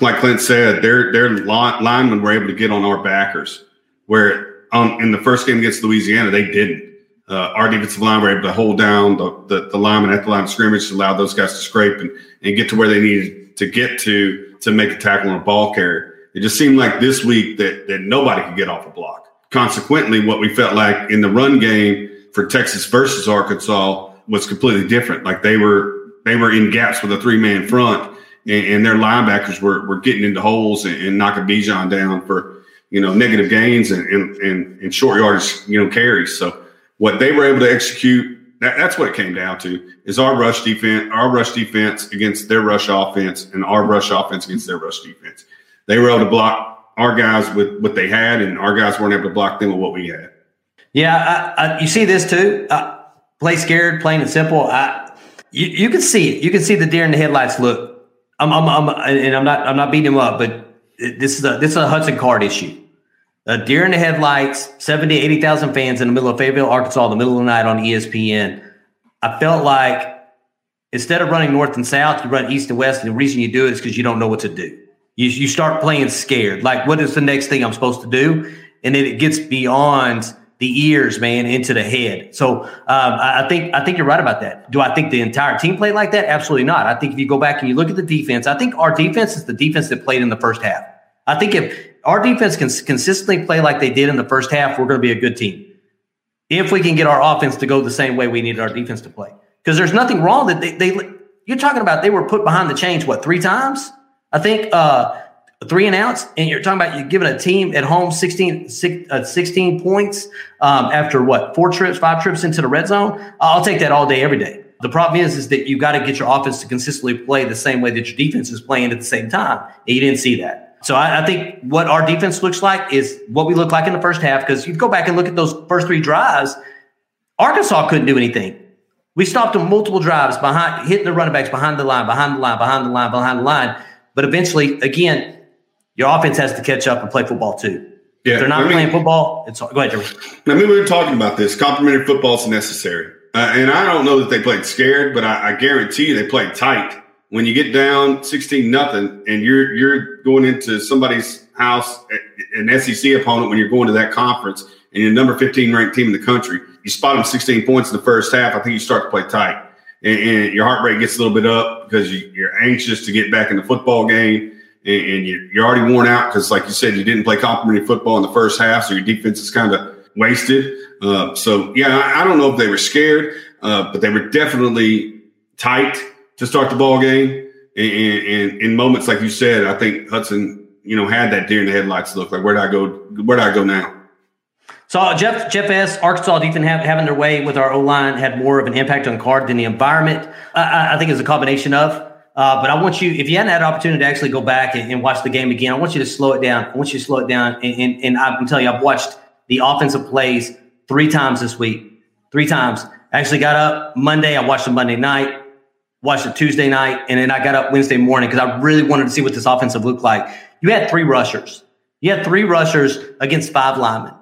like Clint said, their their linemen were able to get on our backers, where um, in the first game against Louisiana they didn't. Uh, our defensive line were able to hold down the, the, the linemen at the line of scrimmage to allow those guys to scrape and, and get to where they needed to get to to make a tackle on a ball carrier. It just seemed like this week that that nobody could get off a block consequently, what we felt like in the run game for Texas versus Arkansas was completely different. Like they were they were in gaps with a three man front, and, and, their linebackers were were getting into holes and, and knocking Bijan down for you know negative gains and, and and, and short yards you know carries. So what they were able to execute. That, that's what it came down to is our rush defense, our rush defense against their rush offense, and our rush offense against their rush defense. They were able to block our guys with what they had, and our guys weren't able to block them with what we had. Yeah, I, I, you see this too. Play scared, plain and simple. I, you, you can see it. You can see the deer in the headlights look. I'm, I'm, I'm, and I'm not, I'm not beating him up, but this is a, this is a Hudson Card issue. A deer in the headlights, 70, 80,000 fans in the middle of Fayetteville, Arkansas, in the middle of the night on ESPN. I felt like instead of running north and south, you run east and west. And the reason you do it is because you don't know what to do. You, you start playing scared. Like, what is the next thing I'm supposed to do? And then it gets beyond the ears, man, into the head. So um, I think I think you're right about that. Do I think the entire team played like that? Absolutely not. I think if you go back and you look at the defense, I think our defense is the defense that played in the first half. I think if our defense can consistently play like they did in the first half, we're going to be a good team. If we can get our offense to go the same way we needed our defense to play, because there's nothing wrong that they, they you're talking about. They were put behind the chains what three times? I think. Uh, three and outs, and you're talking about you giving a team at home 16, six, uh, 16 points um, after what four trips, five trips into the red zone. I'll take that all day, every day. The problem is, is that you got to get your offense to consistently play the same way that your defense is playing at the same time. And you didn't see that. So I, I think what our defense looks like is what we look like in the first half. Because you go back and look at those first three drives, Arkansas couldn't do anything. We stopped them multiple drives behind, hitting the running backs behind the line, behind the line, behind the line, behind the line. But eventually, again, your offense has to catch up and play football too. Yeah, if they're not I mean, playing football, it's go ahead, Jeremy. I mean, we were talking about this. Complementary football is necessary, uh, and I don't know that they played scared, but I, I guarantee you they played tight. When you get down sixteen nothing, and you're you're going into somebody's house, an SEC opponent, when you're going to that conference, and you're number fifteen ranked team in the country, you spot them sixteen points in the first half. I think you start to play tight, and, and your heart rate gets a little bit up because you, you're anxious to get back in the football game and, and you, are already worn out because, like you said, you didn't play complimentary football in the first half, so your defense is kind of wasted. Uh, so, yeah, I, I, don't know if they were scared, uh, but they were definitely tight to start the ball game. And, and, in moments, like you said, I think Hudson, you know, had that deer in the headlights look like, where do I go? Where do I go now? So Jeff Jeff S. Arkansas defense have, having their way with our O line had more of an impact on card than the environment. I, I think it's a combination of uh, but I want you, if you hadn't had an opportunity to actually go back and, and, watch the game again, I want you to slow it down. I want you to slow it down. And, and, and I can tell you, I've watched the offensive plays three times this week. Three times. I actually got up Monday. I watched it Monday night, watched it Tuesday night, and then I got up Wednesday morning because I really wanted to see what this offensive looked like. You had three rushers. You had three rushers against five linemen.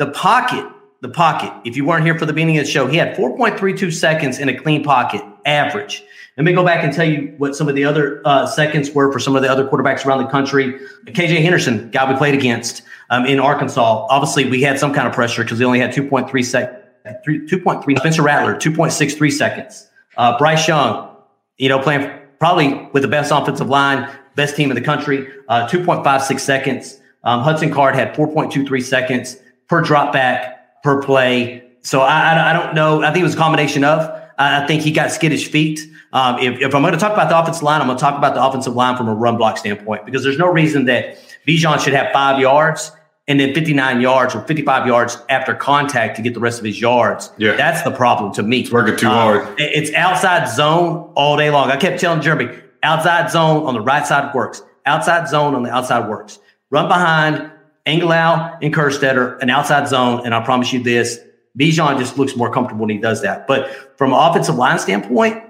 The pocket, the pocket, if you weren't here for the beginning of the show, he had 4.32 seconds in a clean pocket, average. Let me go back and tell you what some of the other uh, seconds were for some of the other quarterbacks around the country. KJ Henderson, guy we played against um, in Arkansas. Obviously, we had some kind of pressure because he only had 2.3 seconds. 2.3. Spencer Rattler, 2.63 seconds. Uh, Bryce Young, you know, playing probably with the best offensive line, best team in the country, uh, 2.56 seconds. Um, Hudson Card had 4.23 seconds per drop back per play. So I, I, I don't know. I think it was a combination of. I think he got skittish feet. Um, if, if, I'm going to talk about the offensive line, I'm going to talk about the offensive line from a run block standpoint because there's no reason that Bijan should have five yards and then 59 yards or 55 yards after contact to get the rest of his yards. Yeah. That's the problem to me. It's working too uh, hard. It's outside zone all day long. I kept telling Jeremy, outside zone on the right side works. Outside zone on the outside works. Run behind Angilau and Kerstetter, an outside zone, and I promise you this, Bijan just looks more comfortable when he does that. But from an offensive line standpoint,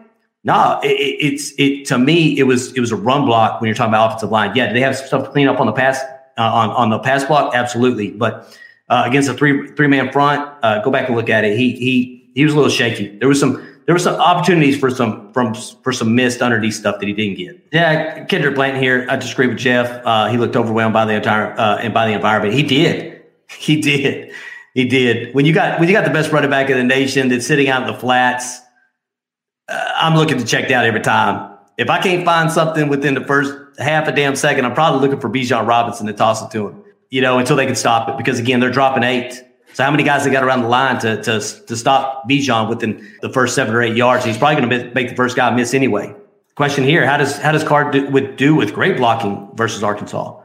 nah, it, it's it to me it was it was a run block when you're talking about offensive line. Yeah, they have some stuff to clean up on the pass uh, on on the pass block? Absolutely, but uh, against a three three man front, uh, go back and look at it. He he he was a little shaky. There was some there were some opportunities for some from for some missed underneath stuff that he didn't get. Yeah, Kendrick Blanton here. I disagree with Jeff. Uh, he looked overwhelmed by the entire uh, and by the environment. He did. He did. He did. When you got when you got the best running back in the nation that's sitting out in the flats, uh, I'm looking to check down every time. If I can't find something within the first half a damn second, I'm probably looking for Bijan Robinson to toss it to him. you know, until they can stop it. Because again, they're dropping eight. So how many guys they got around the line to to, to stop Bijan within the first seven or eight yards? He's probably going to make the first guy miss anyway. Question here: How does how does Card do, with do with great blocking versus Arkansas?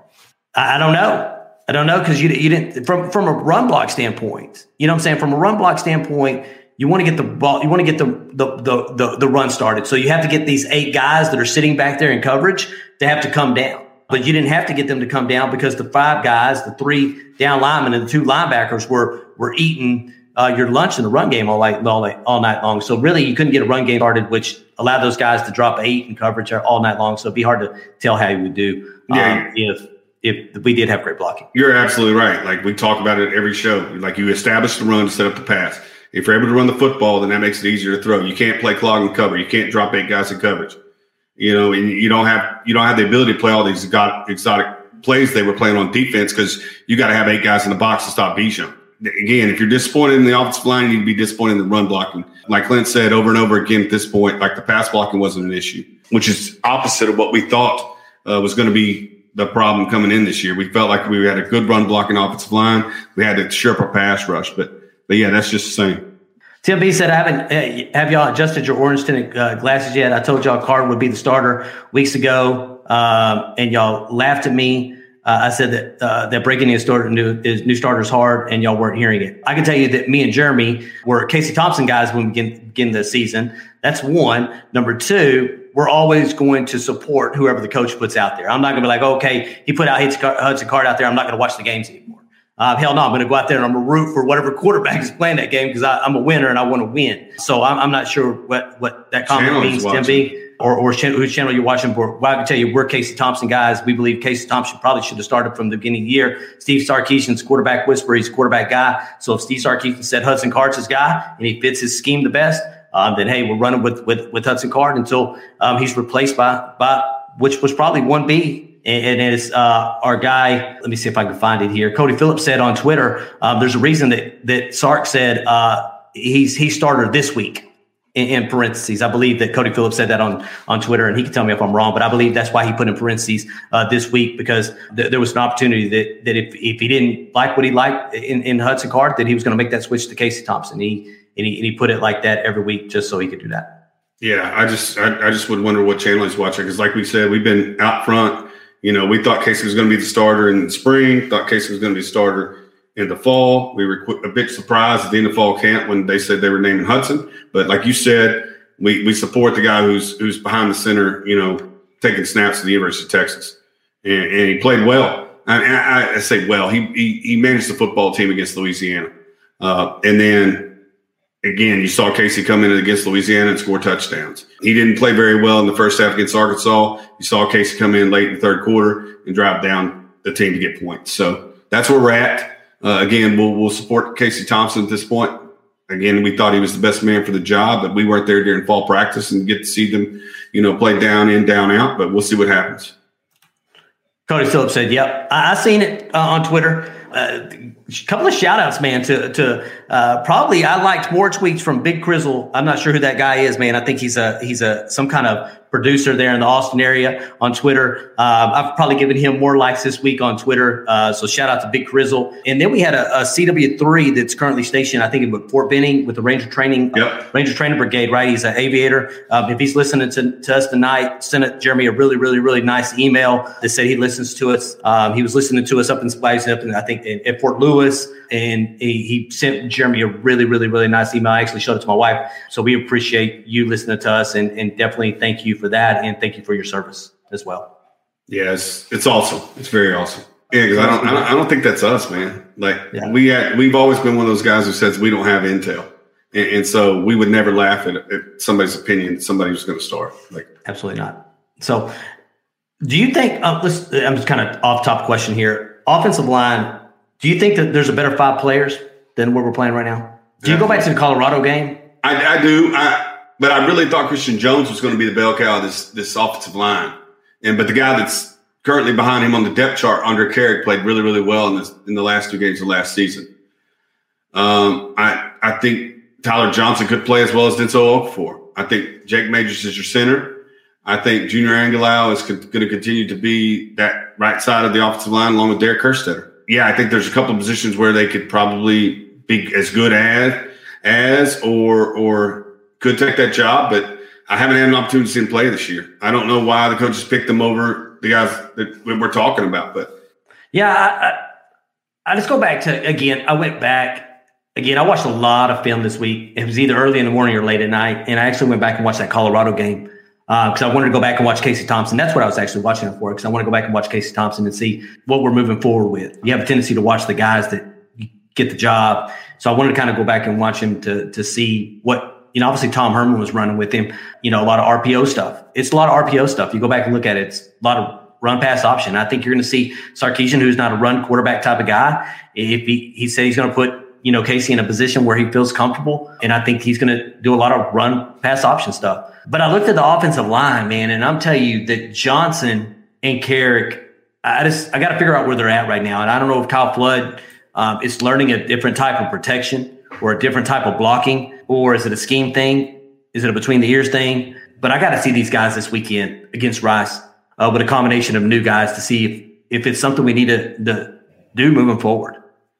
I, I don't know. I don't know because you you didn't from from a run block standpoint. You know what I'm saying? From a run block standpoint, you want to get the ball, you want to get the, the the the the run started. So you have to get these eight guys that are sitting back there in coverage. They have to come down but you didn't have to get them to come down because the five guys, the three down linemen and the two linebackers were were eating uh, your lunch in the run game all night, all night, all night long. So really, you couldn't get a run game started, which allowed those guys to drop eight in coverage all night long. So it'd be hard to tell how you would do yeah. Um, if if we did have great blocking. You're absolutely right. Like we talk about it every show. Like you establish the run to set up the pass. If you're able to run the football, then that makes it easier to throw. You can't play clog and cover. You can't drop eight guys in coverage you know, and you don't have you don't have the ability to play all these exotic plays they were playing on defense because you got to have eight guys in the box to stop Bijan. Again, if you're disappointed in the offensive line, you need to be disappointed in the run blocking. Like Clint said over and over again at this point, like the pass blocking wasn't an issue, which is opposite of what we thought uh, was going to be the problem coming in this year. We felt like we had a good run blocking offensive line. We had to sharp a pass rush, but but yeah, that's just the same. Tim B said, I haven't, uh, have y'all adjusted your orange tinted uh, glasses yet? I told y'all Card would be the starter weeks ago, um, and y'all laughed at me. Uh, I said that uh, that breaking in starter new, is new starters hard, and y'all weren't hearing it. I can tell you that me and Jeremy were Casey Thompson guys when we begin, begin the season. That's one. Number two, we're always going to support whoever the coach puts out there. I'm not going to be like, okay, he put out Hudson Card out there. I'm not going to watch the games anymore. Uh, hell no, I'm going to go out there and I'm going to root for whatever quarterback is playing that game because I'm a winner and I want to win. So I'm, I'm not sure what, what that comment means, Tim B, or, or channel, whose channel you're watching. But well, I can tell you, we're Casey Thompson guys. We believe Casey Thompson probably should have started from the beginning of the year. Steve Sarkisian's quarterback whisperer, he's a quarterback guy. So if Steve Sarkisian said Hudson Card's his guy and he fits his scheme the best, um, then hey, we're running with with, with Hudson Card until um, he's replaced by by which was probably one B and it's uh, our guy. Let me see if I can find it here. Cody Phillips said on Twitter, um, "There's a reason that that Sark said uh, he's he started this week." In, in, parentheses, I believe that Cody Phillips said that on on Twitter, and he can tell me if I'm wrong, but I believe that's why he put in parentheses uh, this week because th- there was an opportunity that that if if he didn't like what he liked in, in Hudson Card, that he was going to make that switch to Casey Thompson. He and he and he put it like that every week just so he could do that. Yeah, I just I, I just would wonder what channel he's watching because, like we said, we've been out front you know, we thought Casey was going to be the starter in the spring, thought Casey was going to be starter in the fall. We were a bit surprised at the end of fall camp when they said they were naming Hudson. But like you said, we, we support the guy who's who's behind the center, you know, taking snaps at the University of Texas. And, and he played well. I, I, I, say well. He, he, he managed the football team against Louisiana. Uh, and then again, you saw Casey come in against Louisiana and score touchdowns. He didn't play very well in the first half against Arkansas. You saw Casey come in late in the third quarter and drive down the team to get points. So that's where we're at. Uh, again, we'll, we'll support Casey Thompson at this point. Again, we thought he was the best man for the job, but we weren't there during fall practice and get to see them, you know, play down in, down out. But we'll see what happens. Cody Phillips said, "Yep, I, I seen it uh, on Twitter." Uh, a couple of shout outs, man, to, to uh, probably I liked more tweets from Big Crizzle. I'm not sure who that guy is, man. I think he's a he's a some kind of producer there in the Austin area on Twitter. Uh, I've probably given him more likes this week on Twitter. Uh, so shout out to Big Grizzle. And then we had a, a CW3 that's currently stationed, I think, in Fort Benning with the Ranger Training yep. Ranger Training Brigade. Right, he's an aviator. Um, if he's listening to, to, us tonight, sent Jeremy a really, really, really nice email that said he listens to us. Um, he was listening to us up in Spice, up in I think in, in Fort Lewis and he, he, sent Jeremy a really, really, really nice email. I actually showed it to my wife. So we appreciate you listening to us and, and definitely thank you for that. And thank you for your service as well. Yeah, it's, it's awesome. It's very awesome. Yeah, because I don't, I don't, I don't think that's us, man. Like yeah. we, had, we've always been one of those guys who says we don't have intel. And, and so we would never laugh at, at somebody's opinion, somebody who's going to start. Like, absolutely not. So, do you think? Uh, let's. I'm just kind of off top question here. Offensive line do you think that there's a better five players than what we're playing right now? Do you go back to the Colorado game? I, I do. I, but I really thought Christian Jones was going to be the bell cow of this this offensive line. And but the guy that's currently behind him on the depth chart, Andrej Karic, played really really well in this in the last two games of last season. Um, I I think Tyler Johnson could play as well as Denzel Okafor. I think Jake Majors is your center. I think Junior Angilau is co- going to continue to be that right side of the offensive line along with Derek Kerstetter. yeah, I think there's a couple of positions where they could probably be as good as as or or could take that job, but I haven't had an opportunity to see him play this year. I don't know why the coaches picked them over the guys that we're talking about, but yeah, I, I, I just go back to again. I went back again. I watched a lot of film this week. It was either early in the morning or late at night, and I actually went back and watched that Colorado game because uh, I wanted to go back and watch Casey Thompson. That's what I was actually watching it for because I want to go back and watch Casey Thompson and see what we're moving forward with. You have a tendency to watch the guys that get the job, so I wanted to kind of go back and watch him to to see what you know, obviously Tom Herman was running with him, you know, a lot of RPO stuff. It's a lot of RPO stuff. You go back and look at it, it's a lot of run pass option. I think you're going to see Sarkisian, who's not a run quarterback type of guy. If he, he said he's going to put, you know, Casey in a position where he feels comfortable. And I think he's going to do a lot of run pass option stuff. But I looked at the offensive line, man, and I'm telling you that Johnson and Karic, I just, I got to figure out where they're at right now. And I don't know if Kyle Flood um, is learning a different type of protection or a different type of blocking, or is it a scheme thing? Is it a between the ears thing? But I got to see these guys this weekend against Rice uh, with a combination of new guys to see if, if it's something we need to, to do moving forward.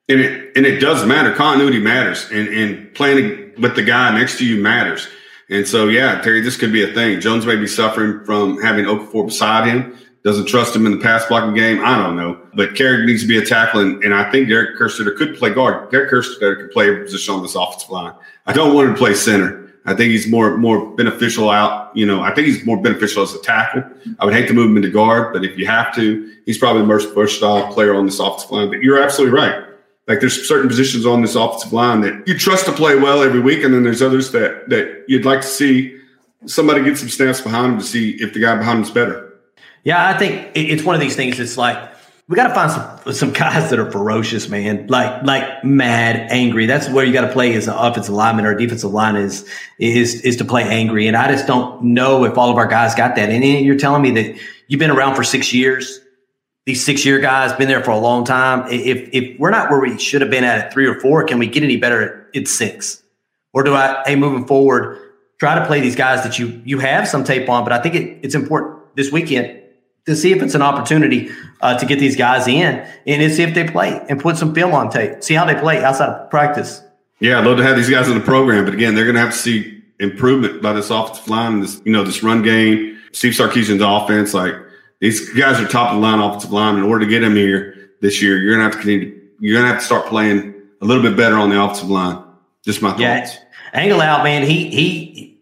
And it, and it does matter. Continuity matters, and, and playing with the guy next to you matters. And so, yeah, Terry, this could be a thing. Jones may be suffering from having Okafor beside him doesn't trust him in the pass blocking game. I don't know. But Karic needs to be a tackle, and, and I think Derek Kerstetter could play guard. Derek Kerstetter could play a position on this offensive line. I don't want him to play center. I think he's more more beneficial out. You know, I think he's more beneficial as a tackle. I would hate to move him into guard, but if you have to, he's probably the most versatile player on this offensive line. But you're absolutely right. Like there's certain positions on this offensive line that you trust to play well every week, and then there's others that that you'd like to see somebody get some snaps behind him to see if the guy behind him is better. Yeah, I think it's one of these things. It's like we got to find some some guys that are ferocious, man. Like like mad, angry. That's where you got to play as an offensive lineman or defensive line is is is to play angry. And I just don't know if all of our guys got that. And you're telling me that you've been around for six years. These six year guys been there for a long time. If if we're not where we should have been at at three or four, can we get any better at six? Or do I, hey, moving forward, try to play these guys that you you have some tape on? But I think it, it's important this weekend to see if it's an opportunity uh, to get these guys in and to see if they play and put some film on tape, see how they play outside of practice. Yeah, I'd love to have these guys in the program, but again, they're going to have to see improvement by this offensive line, this you know this run game, Steve Sarkisian's offense. Like these guys are top of the line offensive line. In order to get them here this year, you're going to have to continue. You're going to have to start playing a little bit better on the offensive line. Just my thoughts. Yeah, Angilau, man, he he.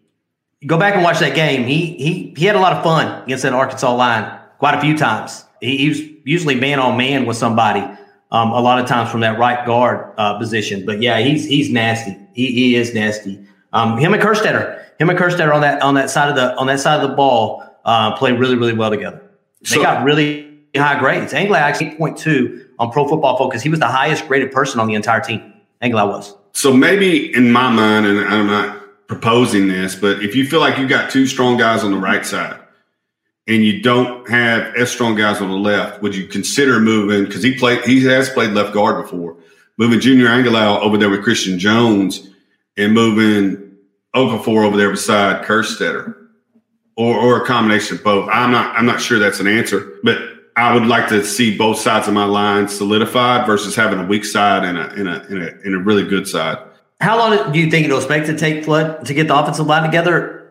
Go back and watch that game. He he he had a lot of fun against that Arkansas line quite a few times. He, he was usually man on man with somebody. Um, a lot of times from that right guard uh, position. But yeah, he's he's nasty. He, he is nasty. Um, him and Kerstetter, him and Kerstetter on that on that side of the on that side of the ball uh, play really really well together. They so, got really high grades. Angilau actually eight point two on Pro Football Focus. He was the highest graded person on the entire team. Angilau was. So maybe in my mind, and I'm not proposing this, but if you feel like you got two strong guys on the right side and you don't have as strong guys on the left, would you consider moving? Because he played, he has played left guard before. Moving Junior Angilau over there with Christian Jones, and moving Okafor over there beside Kerstetter, or or a combination of both. I'm not I'm not sure that's an answer, but I would like to see both sides of my line solidified versus having a weak side and a in a in a, in a really good side. How long do you think it'll expect to take Flood to get the offensive line together?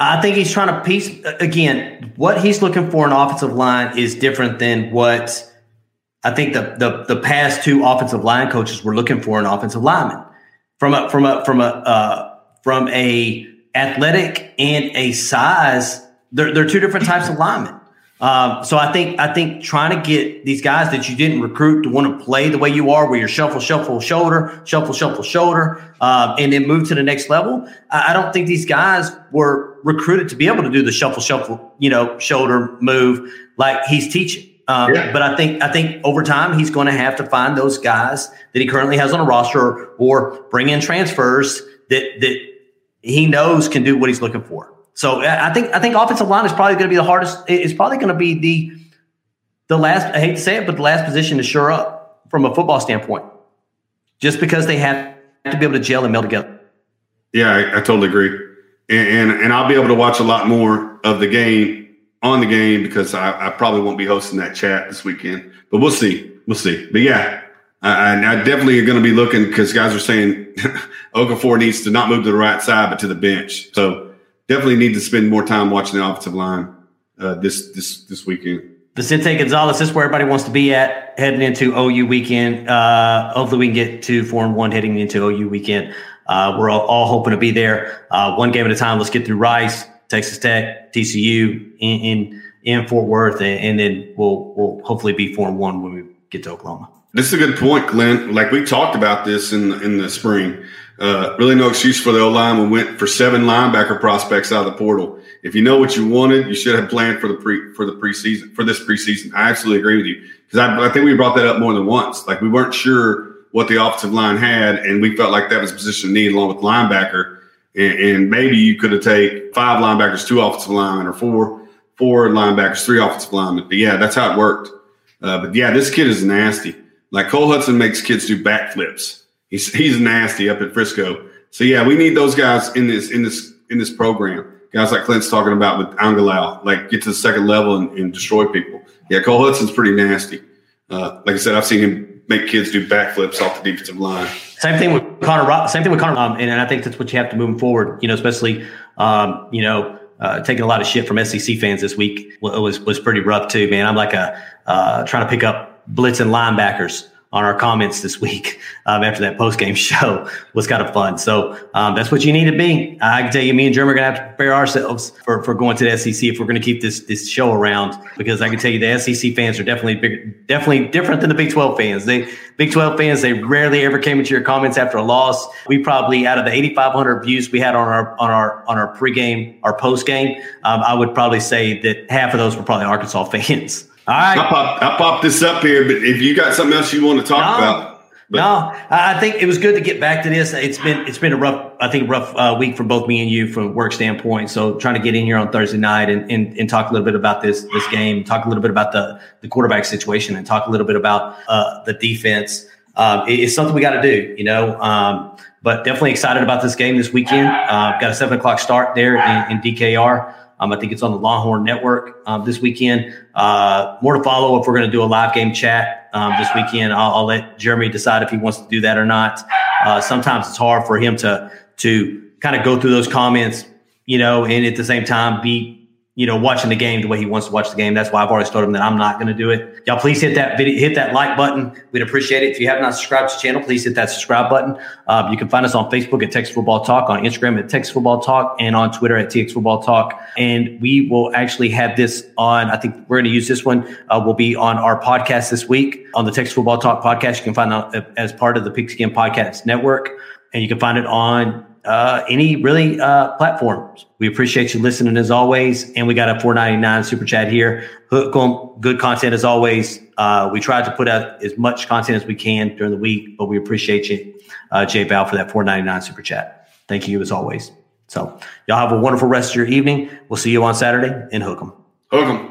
I think he's trying to piece again. What he's looking for in offensive line is different than what I think the the the past two offensive line coaches were looking for in offensive lineman. From a from a from a uh, from a athletic and a size, they're, they're two different types of linemen. Um, so I think I think trying to get these guys that you didn't recruit to want to play the way you are, where you're shuffle, shuffle, shoulder, shuffle, shuffle, shoulder, um, and then move to the next level. I, I, don't think these guys were recruited to be able to do the shuffle, shuffle, you know, shoulder move like he's teaching. Um, yeah. But I think I think over time he's going to have to find those guys that he currently has on a roster or bring in transfers that that he knows can do what he's looking for. So I think I think offensive line is probably going to be the hardest. It's probably going to be the the last. I hate to say it, but the last position to shore up from a football standpoint, just because they have to be able to gel and meld together. Yeah, I, I totally agree, and, and, and I'll be able to watch a lot more of the game on the game because I, I probably won't be hosting that chat this weekend, but we'll see we'll see. But yeah, I, I definitely are going to be looking because guys are saying Okafor needs to not move to the right side, but to the bench. So definitely need to spend more time watching the offensive line uh, this this this weekend. Vicente Gonzalez, this is where everybody wants to be at heading into OU weekend. Uh, hopefully, we can get to four and one heading into OU weekend. Uh, we're all, all, hoping to be there. Uh, one game at a time. Let's get through Rice, Texas Tech, TCU in in, in Fort Worth, and, and, then we'll we'll hopefully be four and one when we get to Oklahoma. This is a good point, Glenn. Like we talked about this in in the spring. Uh, really, no excuse for the O line. We went for seven linebacker prospects out of the portal. If you know what you wanted, you should have planned for the pre for the preseason for this preseason. I absolutely agree with you because I, I think we brought that up more than once. Like we weren't sure what the offensive line had, and we felt like that was a position need along with linebacker. And, and maybe you could have take five linebackers, two offensive linemen, or four four linebackers, three offensive linemen. But yeah, that's how it worked. Uh, but yeah, this kid is nasty. Like Cole Hutson makes kids do backflips He's he's nasty up at Frisco. So yeah, we need those guys in this in this in this program. Guys like Clint's talking about with Angilau, like get to the second level and, and destroy people. Yeah, Cole Hutson's pretty nasty. Uh, like I said, I've seen him make kids do backflips off the defensive line. Same thing with Conner. Same thing with Conner, um, and, and, I think that's what you have to move forward. You know, especially um, you know uh, taking a lot of shit from SEC fans this week was was pretty rough too, man. I'm like a uh, trying to pick up blitzing linebackers on our comments this week um, after that post game show was kind of fun. So um, that's what you need to be. I can tell you, me and Jeremy are going to have to prepare ourselves for, for going to the SEC if we're going to keep this this show around. Because I can tell you, the SEC fans are definitely big, definitely different than the Big Twelve fans. They Big Twelve fans they rarely ever came into your comments after a loss. We probably out of the 8,500 views we had on our on our on our pregame, our postgame, um, I would probably say that half of those were probably Arkansas fans. All right. I popped, I popped this up here, but if you got something else you want to talk no, about. But. No, I think it was good to get back to this. It's been it's been a rough, I think, rough uh, week for both me and you from work standpoint. So trying to get in here on Thursday night and, and, and talk a little bit about this this game, talk a little bit about the the quarterback situation, and talk a little bit about uh, the defense. Um, it, it's something we got to do, you know. Um, but definitely excited about this game this weekend. Uh, got a seven o'clock start there in, in DKR. Um, I think it's on the Longhorn Network um, this weekend. Uh, more to follow if we're going to do a live game chat um, this weekend. I'll, I'll, let Jeremy decide if he wants to do that or not. Uh, sometimes it's hard for him to to kind of go through those comments, you know, and at the same time be you know, watching the game the way he wants to watch the game. That's why I've already told him that I'm not going to do it. Y'all, please hit that video, hit that like button. We'd appreciate it. If you have not subscribed to the channel, please hit that subscribe button. Um, you can find us on Facebook at Texas Football Talk, on Instagram at Texas Football Talk, and on Twitter at TX Football Talk. And we will actually have this on. I think we're going to use this one. Uh, will be on our podcast this week on the Texas Football Talk podcast. You can find that as part of the Pigskin Podcast Network, and you can find it on uh, any really uh, platforms. We appreciate you listening as always, and we got a four ninety nine super chat here. Hook on Good content as always. Uh, we tried to put out as much content as we can during the week, but we appreciate you, uh, Jay Val, for that four ninety nine super chat. Thank you as always. So y'all have a wonderful rest of your evening. We'll see you on Saturday in Hook 'em. Hook 'em.